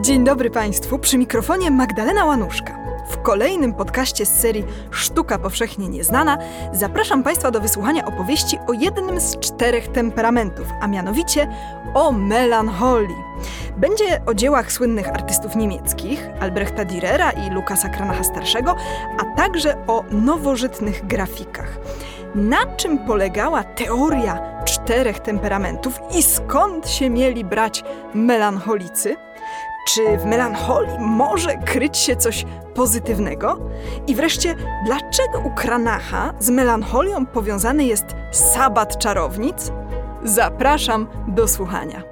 Dzień dobry Państwu, przy mikrofonie Magdalena Łanuszka. W kolejnym podcaście z serii Sztuka powszechnie nieznana zapraszam Państwa do wysłuchania opowieści o jednym z czterech temperamentów, a mianowicie o melancholii. Będzie o dziełach słynnych artystów niemieckich Albrechta Dürera i Lukasa Kranacha starszego, a także o nowożytnych grafikach. Na czym polegała teoria czterech temperamentów i skąd się mieli brać melancholicy? Czy w melancholii może kryć się coś pozytywnego? I wreszcie, dlaczego u Kranacha z melancholią powiązany jest sabat czarownic? Zapraszam do słuchania.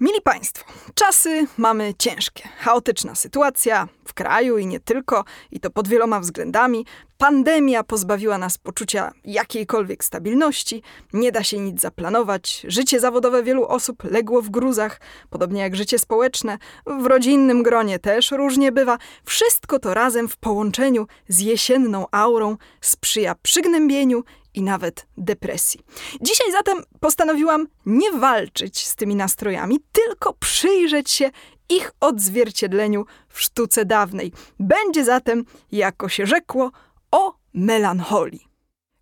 Mili Państwo, czasy mamy ciężkie. Chaotyczna sytuacja w kraju i nie tylko, i to pod wieloma względami. Pandemia pozbawiła nas poczucia jakiejkolwiek stabilności, nie da się nic zaplanować. Życie zawodowe wielu osób legło w gruzach, podobnie jak życie społeczne. W rodzinnym gronie też różnie bywa. Wszystko to razem w połączeniu z jesienną aurą sprzyja przygnębieniu i nawet depresji. Dzisiaj zatem postanowiłam nie walczyć z tymi nastrojami, tylko przyjrzeć się ich odzwierciedleniu w sztuce dawnej. Będzie zatem, jako się rzekło, o melancholii.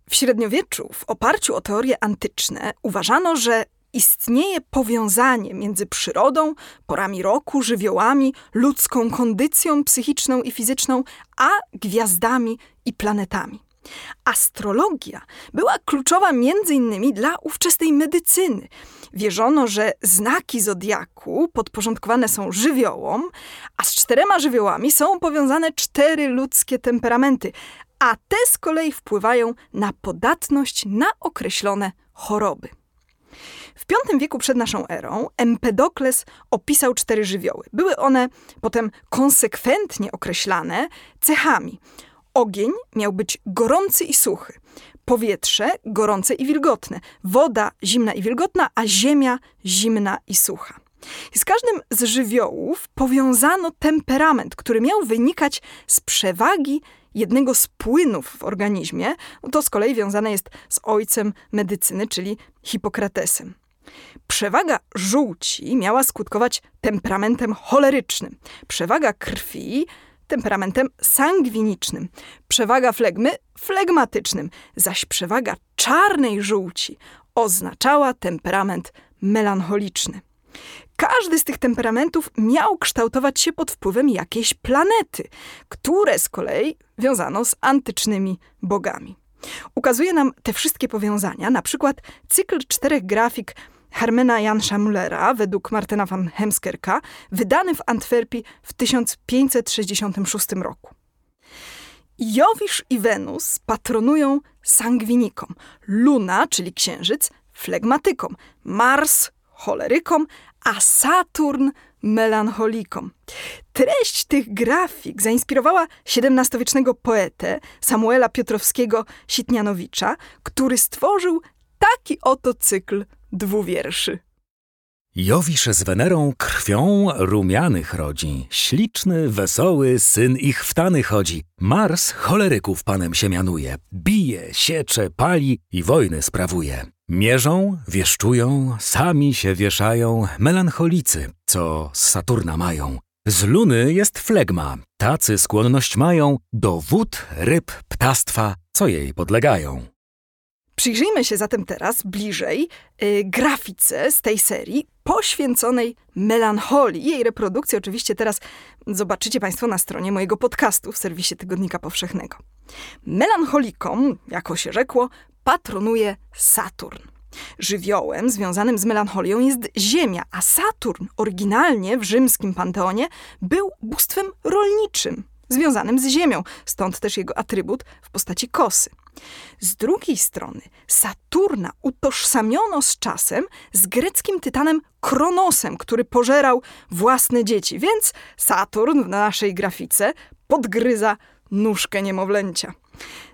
W średniowieczu, w oparciu o teorie antyczne, uważano, że istnieje powiązanie między przyrodą, porami roku, żywiołami, ludzką kondycją psychiczną i fizyczną, a gwiazdami i planetami. Astrologia była kluczowa między innymi dla ówczesnej medycyny. Wierzono, że znaki zodiaku podporządkowane są żywiołom, a z czterema żywiołami są powiązane cztery ludzkie temperamenty, a te z kolei wpływają na podatność na określone choroby. W V wieku przed naszą erą Empedokles opisał cztery żywioły. Były one potem konsekwentnie określane cechami Ogień miał być gorący i suchy, powietrze gorące i wilgotne, woda zimna i wilgotna, a ziemia zimna i sucha. I z każdym z żywiołów powiązano temperament, który miał wynikać z przewagi jednego z płynów w organizmie. To z kolei wiązane jest z ojcem medycyny, czyli Hipokratesem. Przewaga żółci miała skutkować temperamentem cholerycznym. Przewaga krwi temperamentem sangwinicznym, przewaga flegmy flegmatycznym, zaś przewaga czarnej żółci oznaczała temperament melancholiczny. Każdy z tych temperamentów miał kształtować się pod wpływem jakiejś planety, które z kolei wiązano z antycznymi bogami. Ukazuje nam te wszystkie powiązania, na przykład cykl czterech grafik Hermena Jansza Müllera według Martyna van Hemskerka, wydany w Antwerpii w 1566 roku. Jowisz i Wenus patronują sangwinikom, Luna, czyli księżyc, flegmatykom, Mars cholerykom, a Saturn melancholikom. Treść tych grafik zainspirowała XVII-wiecznego poetę Samuela Piotrowskiego Sitnianowicza, który stworzył taki oto cykl dwuwierszy. Jowisz z Wenerą krwią rumianych rodzi, śliczny, wesoły, syn ich wtany chodzi. Mars choleryków panem się mianuje, bije, siecze, pali i wojny sprawuje. Mierzą, wieszczują, sami się wieszają melancholicy, co z Saturna mają. Z Luny jest flegma, tacy skłonność mają do wód, ryb, ptastwa, co jej podlegają. Przyjrzyjmy się zatem teraz bliżej y, grafice z tej serii poświęconej melancholii. Jej reprodukcję oczywiście teraz zobaczycie Państwo na stronie mojego podcastu w serwisie Tygodnika Powszechnego. Melancholikom, jako się rzekło, patronuje Saturn. Żywiołem związanym z melancholią jest Ziemia, a Saturn oryginalnie w rzymskim panteonie był bóstwem rolniczym, związanym z Ziemią, stąd też jego atrybut w postaci kosy. Z drugiej strony Saturna utożsamiono z czasem z greckim tytanem Kronosem, który pożerał własne dzieci, więc Saturn w naszej grafice podgryza nóżkę niemowlęcia.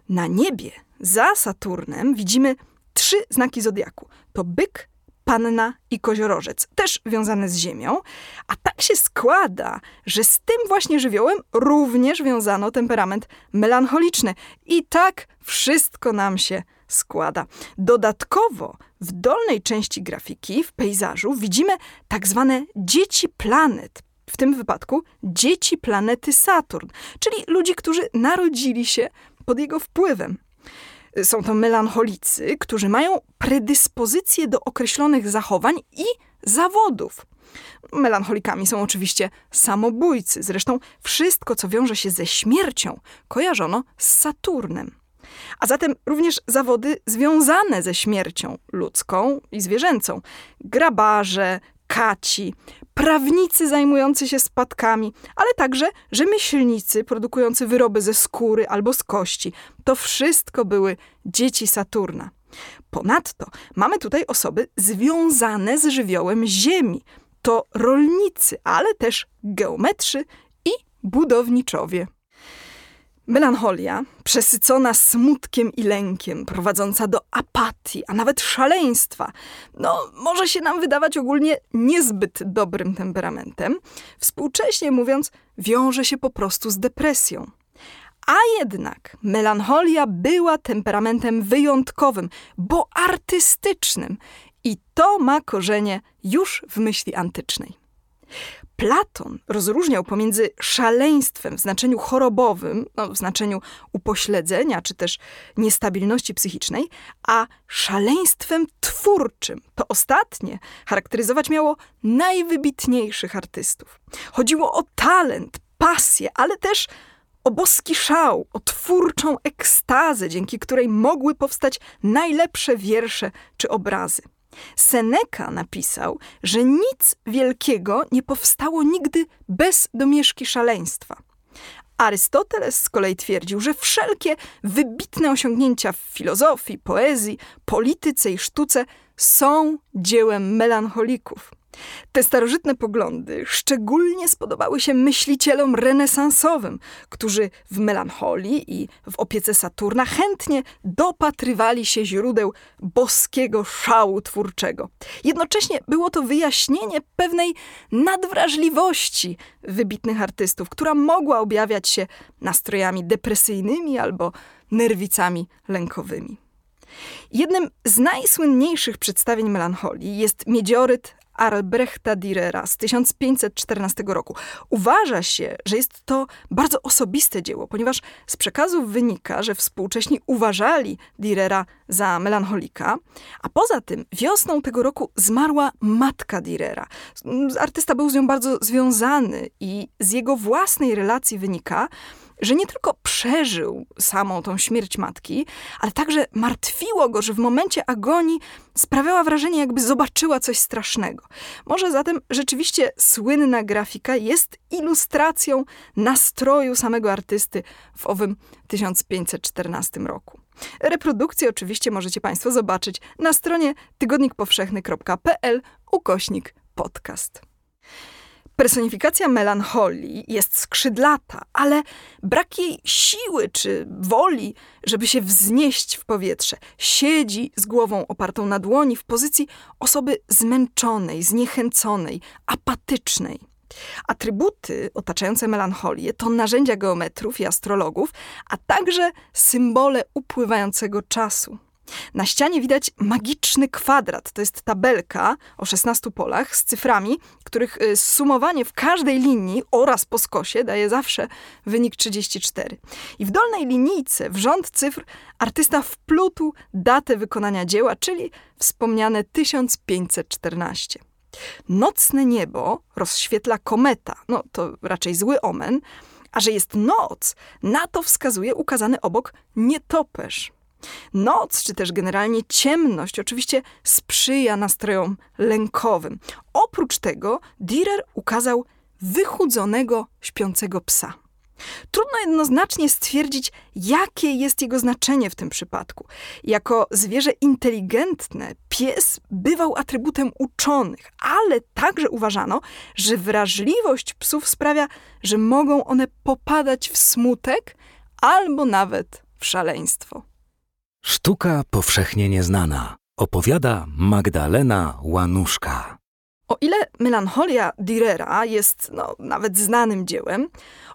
Na niebie za Saturnem widzimy trzy znaki zodiaku. To byk, panna i koziorożec, też wiązane z ziemią. A tak się składa, że z tym właśnie żywiołem również wiązano temperament melancholiczny. I tak wszystko nam się składa. Dodatkowo w dolnej części grafiki, w pejzażu, widzimy tak zwane dzieci planet. W tym wypadku dzieci planety Saturn, czyli ludzi, którzy narodzili się pod jego wpływem. Są to melancholicy, którzy mają predyspozycje do określonych zachowań i zawodów. Melancholikami są oczywiście samobójcy. Zresztą wszystko, co wiąże się ze śmiercią, kojarzono z Saturnem. A zatem również zawody związane ze śmiercią ludzką i zwierzęcą. Grabarze, kaci, prawnicy zajmujący się spadkami, ale także rzemieślnicy produkujący wyroby ze skóry albo z kości. To wszystko były dzieci Saturna. Ponadto mamy tutaj osoby związane z żywiołem Ziemi. To rolnicy, ale też geometrzy i budowniczowie. Melancholia, przesycona smutkiem i lękiem, prowadząca do apatii, a nawet szaleństwa, no, może się nam wydawać ogólnie niezbyt dobrym temperamentem. Współcześnie mówiąc, wiąże się po prostu z depresją. A jednak melancholia była temperamentem wyjątkowym, bo artystycznym, i to ma korzenie już w myśli antycznej. Platon rozróżniał pomiędzy szaleństwem w znaczeniu chorobowym, no, w znaczeniu upośledzenia czy też niestabilności psychicznej, a szaleństwem twórczym. To ostatnie charakteryzować miało najwybitniejszych artystów. Chodziło o talent, pasję, ale też o boski szał, o twórczą ekstazę, dzięki której mogły powstać najlepsze wiersze czy obrazy. Seneca napisał, że nic wielkiego nie powstało nigdy bez domieszki szaleństwa. Arystoteles z kolei twierdził, że wszelkie wybitne osiągnięcia w filozofii, poezji, polityce i sztuce są dziełem melancholików. Te starożytne poglądy szczególnie spodobały się myślicielom renesansowym, którzy w melancholii i w opiece Saturna chętnie dopatrywali się źródeł boskiego szału twórczego. Jednocześnie było to wyjaśnienie pewnej nadwrażliwości wybitnych artystów, która mogła objawiać się nastrojami depresyjnymi albo nerwicami lękowymi. Jednym z najsłynniejszych przedstawień melancholii jest Miedzioryt Albrechta Dürera z 1514 roku. Uważa się, że jest to bardzo osobiste dzieło, ponieważ z przekazów wynika, że współcześni uważali Dürera za melancholika, a poza tym wiosną tego roku zmarła matka Dürera. Artysta był z nią bardzo związany i z jego własnej relacji wynika, że nie tylko przeżył samą tą śmierć matki, ale także martwiło go, że w momencie agonii sprawiała wrażenie, jakby zobaczyła coś strasznego. Może zatem rzeczywiście słynna grafika jest ilustracją nastroju samego artysty w owym 1514 roku. Reprodukcję oczywiście możecie Państwo zobaczyć na stronie tygodnikpowszechny.pl ukośnik podcast. Personifikacja melancholii jest skrzydlata, ale brak jej siły czy woli, żeby się wznieść w powietrze. Siedzi z głową opartą na dłoni w pozycji osoby zmęczonej, zniechęconej, apatycznej. Atrybuty otaczające melancholię to narzędzia geometrów i astrologów, a także symbole upływającego czasu. Na ścianie widać magiczny kwadrat. To jest tabelka o 16 polach z cyframi, których y, sumowanie w każdej linii oraz po skosie daje zawsze wynik 34. I w dolnej linijce, w rząd cyfr, artysta wplótł datę wykonania dzieła, czyli wspomniane 1514. Nocne niebo rozświetla kometa. No to raczej zły omen. A że jest noc, na to wskazuje ukazany obok nietoperz. Noc, czy też generalnie ciemność, oczywiście sprzyja nastrojom lękowym. Oprócz tego, Dürer ukazał wychudzonego, śpiącego psa. Trudno jednoznacznie stwierdzić, jakie jest jego znaczenie w tym przypadku. Jako zwierzę inteligentne, pies bywał atrybutem uczonych, ale także uważano, że wrażliwość psów sprawia, że mogą one popadać w smutek albo nawet w szaleństwo. Sztuka powszechnie nieznana. Opowiada Magdalena Łanuszka. O ile melancholia Dürera jest no, nawet znanym dziełem,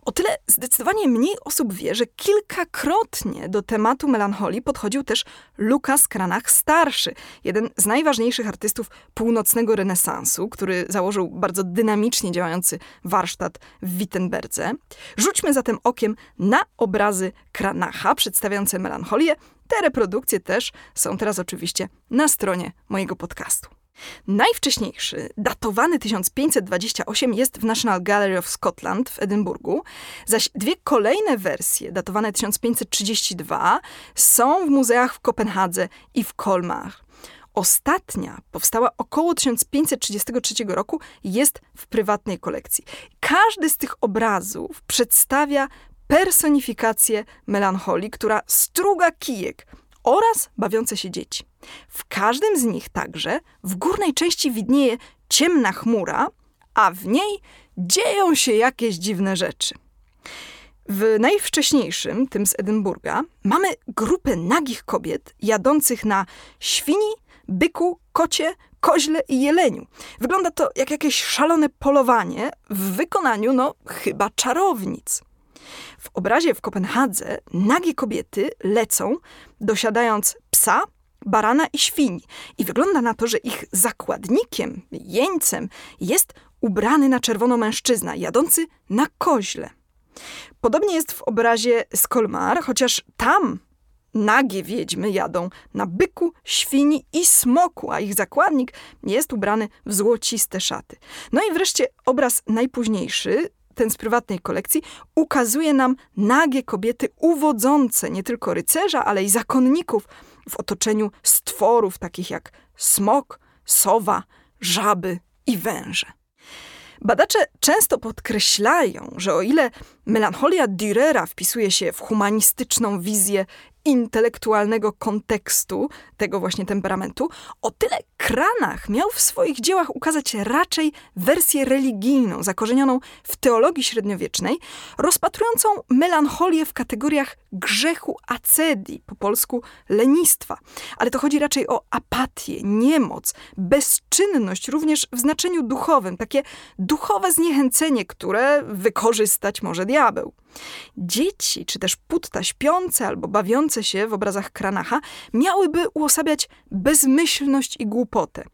o tyle zdecydowanie mniej osób wie, że kilkakrotnie do tematu melancholii podchodził też Lukas Cranach starszy, jeden z najważniejszych artystów północnego renesansu, który założył bardzo dynamicznie działający warsztat w Wittenberdze. Rzućmy zatem okiem na obrazy Cranacha przedstawiające melancholię. Te reprodukcje też są teraz oczywiście na stronie mojego podcastu. Najwcześniejszy, datowany 1528, jest w National Gallery of Scotland w Edynburgu, zaś dwie kolejne wersje, datowane 1532, są w muzeach w Kopenhadze i w Kolmar. Ostatnia powstała około 1533 roku, jest w prywatnej kolekcji. Każdy z tych obrazów przedstawia personifikację melancholii, która struga kijek oraz bawiące się dzieci. W każdym z nich także w górnej części widnieje ciemna chmura, a w niej dzieją się jakieś dziwne rzeczy. W najwcześniejszym, tym z Edynburga, mamy grupę nagich kobiet jadących na świni, byku, kocie, koźle i jeleniu. Wygląda to jak jakieś szalone polowanie w wykonaniu, no, chyba czarownic. W obrazie w Kopenhadze nagie kobiety lecą, dosiadając psa, barana i świni. I wygląda na to, że ich zakładnikiem, jeńcem jest ubrany na czerwono mężczyzna, jadący na koźle. Podobnie jest w obrazie z Kolmar, chociaż tam nagie wiedźmy jadą na byku, świni i smoku, a ich zakładnik jest ubrany w złociste szaty. No i wreszcie obraz najpóźniejszy, ten z prywatnej kolekcji, ukazuje nam nagie kobiety uwodzące nie tylko rycerza, ale i zakonników w otoczeniu stworów takich jak smok, sowa, żaby i węże. Badacze często podkreślają, że o ile melancholia Dürera wpisuje się w humanistyczną wizję intelektualnego kontekstu tego właśnie temperamentu, o tyle Kranach miał w swoich dziełach ukazać raczej wersję religijną, zakorzenioną w teologii średniowiecznej, rozpatrującą melancholię w kategoriach grzechu acedii, po polsku lenistwa. Ale to chodzi raczej o apatię, niemoc, bezczynność, również w znaczeniu duchowym, takie duchowe zniechęcenie, które wykorzystać może diabeł. Dzieci, czy też putta śpiące albo bawiące się w obrazach Kranacha, miałyby uosabiać bezmyślność i głupotę.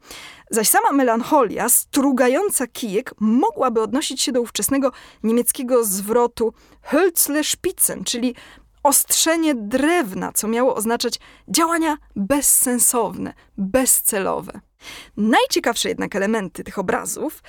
Zaś sama melancholia, strugająca kijek, mogłaby odnosić się do ówczesnego niemieckiego zwrotu Hölzle Spitzen, czyli ostrzenie drewna, co miało oznaczać działania bezsensowne, bezcelowe. Najciekawsze jednak elementy tych obrazów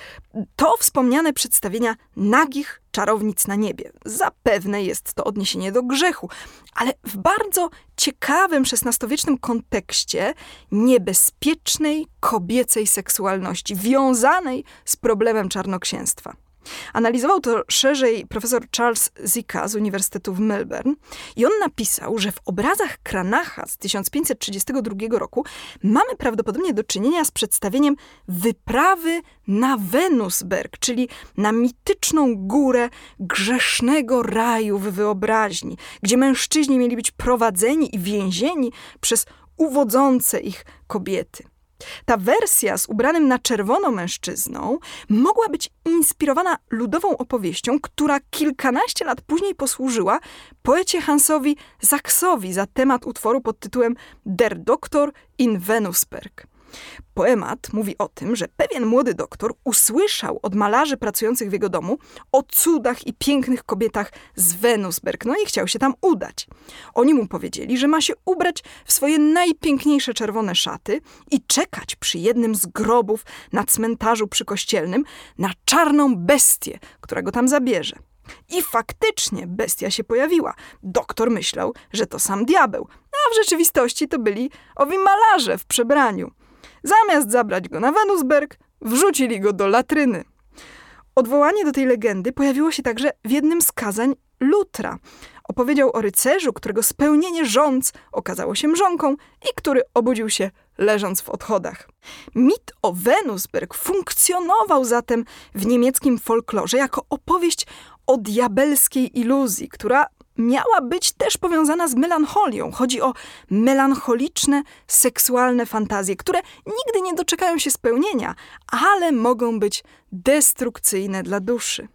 to wspomniane przedstawienia nagich czarownic na niebie. Zapewne jest to odniesienie do grzechu, ale w bardzo ciekawym XVI-wiecznym kontekście niebezpiecznej kobiecej seksualności, wiązanej z problemem czarnoksięstwa. Analizował to szerzej profesor Charles Zika z Uniwersytetu w Melbourne i on napisał, że w obrazach Kranacha z 1532 roku mamy prawdopodobnie do czynienia z przedstawieniem wyprawy na Venusberg, czyli na mityczną górę grzesznego raju w wyobraźni, gdzie mężczyźni mieli być prowadzeni i więzieni przez uwodzące ich kobiety. Ta wersja z ubranym na czerwono mężczyzną mogła być inspirowana ludową opowieścią, która kilkanaście lat później posłużyła poecie Hansowi Zaksowi za temat utworu pod tytułem Der Doktor in Venusberg. Poemat mówi o tym, że pewien młody doktor usłyszał od malarzy pracujących w jego domu o cudach i pięknych kobietach z Venusberg, no i chciał się tam udać. Oni mu powiedzieli, że ma się ubrać w swoje najpiękniejsze czerwone szaty i czekać przy jednym z grobów na cmentarzu przykościelnym na czarną bestię, która go tam zabierze. I faktycznie bestia się pojawiła. Doktor myślał, że to sam diabeł, a w rzeczywistości to byli owi malarze w przebraniu. Zamiast zabrać go na Venusberg, wrzucili go do latryny. Odwołanie do tej legendy pojawiło się także w jednym z kazań Lutra. Opowiedział o rycerzu, którego spełnienie rządz okazało się mrzonką i który obudził się leżąc w odchodach. Mit o Venusberg funkcjonował zatem w niemieckim folklorze jako opowieść o diabelskiej iluzji, która miała być też powiązana z melancholią. Chodzi o melancholiczne, seksualne fantazje, które nigdy nie doczekają się spełnienia, ale mogą być destrukcyjne dla duszy.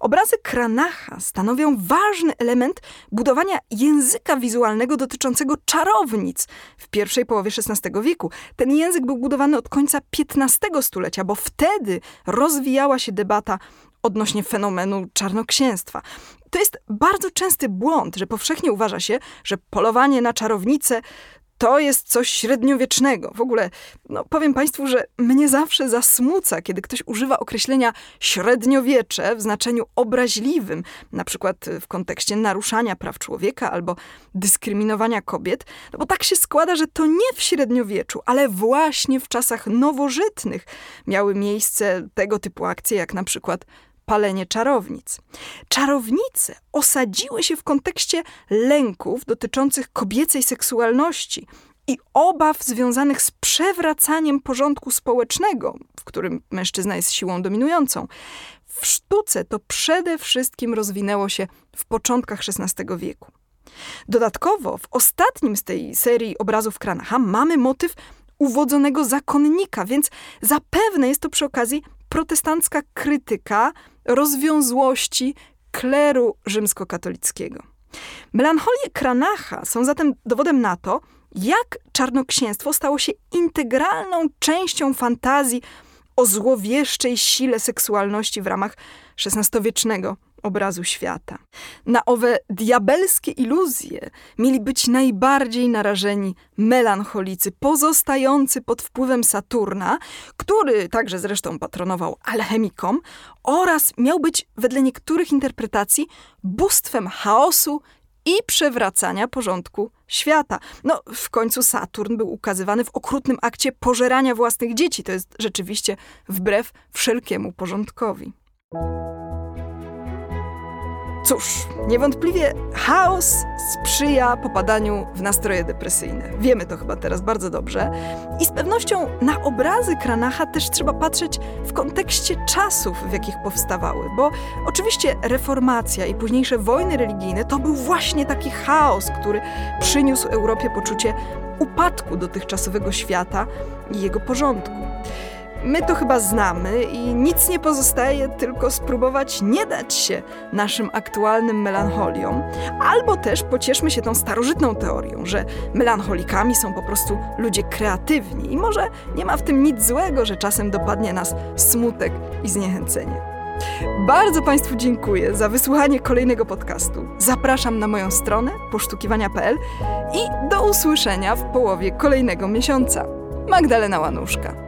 Obrazy Kranacha stanowią ważny element budowania języka wizualnego dotyczącego czarownic w pierwszej połowie XVI wieku. Ten język był budowany od końca XV stulecia, bo wtedy rozwijała się debata odnośnie fenomenu czarnoksięstwa. To jest bardzo częsty błąd, że powszechnie uważa się, że polowanie na czarownicę to jest coś średniowiecznego. W ogóle, no, powiem Państwu, że mnie zawsze zasmuca, kiedy ktoś używa określenia średniowiecze w znaczeniu obraźliwym, na przykład w kontekście naruszania praw człowieka albo dyskryminowania kobiet, no bo tak się składa, że to nie w średniowieczu, ale właśnie w czasach nowożytnych miały miejsce tego typu akcje, jak na przykład palenie czarownic. Czarownice osadziły się w kontekście lęków dotyczących kobiecej seksualności i obaw związanych z przewracaniem porządku społecznego, w którym mężczyzna jest siłą dominującą. W sztuce to przede wszystkim rozwinęło się w początkach XVI wieku. Dodatkowo w ostatnim z tej serii obrazów Kranacha mamy motyw uwodzonego zakonnika, więc zapewne jest to przy okazji protestancka krytyka rozwiązłości kleru rzymskokatolickiego. Melancholie Kranacha są zatem dowodem na to, jak czarnoksięstwo stało się integralną częścią fantazji o złowieszczej sile seksualności w ramach XVI-wiecznego obrazu świata. Na owe diabelskie iluzje mieli być najbardziej narażeni melancholicy, pozostający pod wpływem Saturna, który także zresztą patronował alchemikom, oraz miał być wedle niektórych interpretacji bóstwem chaosu i przewracania porządku świata. No, w końcu Saturn był ukazywany w okrutnym akcie pożerania własnych dzieci. To jest rzeczywiście wbrew wszelkiemu porządkowi. Cóż, niewątpliwie chaos sprzyja popadaniu w nastroje depresyjne. Wiemy to chyba teraz bardzo dobrze. I z pewnością na obrazy Kranacha też trzeba patrzeć w kontekście czasów, w jakich powstawały. Bo oczywiście reformacja i późniejsze wojny religijne to był właśnie taki chaos, który przyniósł Europie poczucie upadku dotychczasowego świata i jego porządku. My to chyba znamy i nic nie pozostaje, tylko spróbować nie dać się naszym aktualnym melancholiom, albo też pocieszmy się tą starożytną teorią, że melancholikami są po prostu ludzie kreatywni i może nie ma w tym nic złego, że czasem dopadnie nas smutek i zniechęcenie. Bardzo Państwu dziękuję za wysłuchanie kolejnego podcastu. Zapraszam na moją stronę posztukiwania.pl i do usłyszenia w połowie kolejnego miesiąca. Magdalena Łanuszka.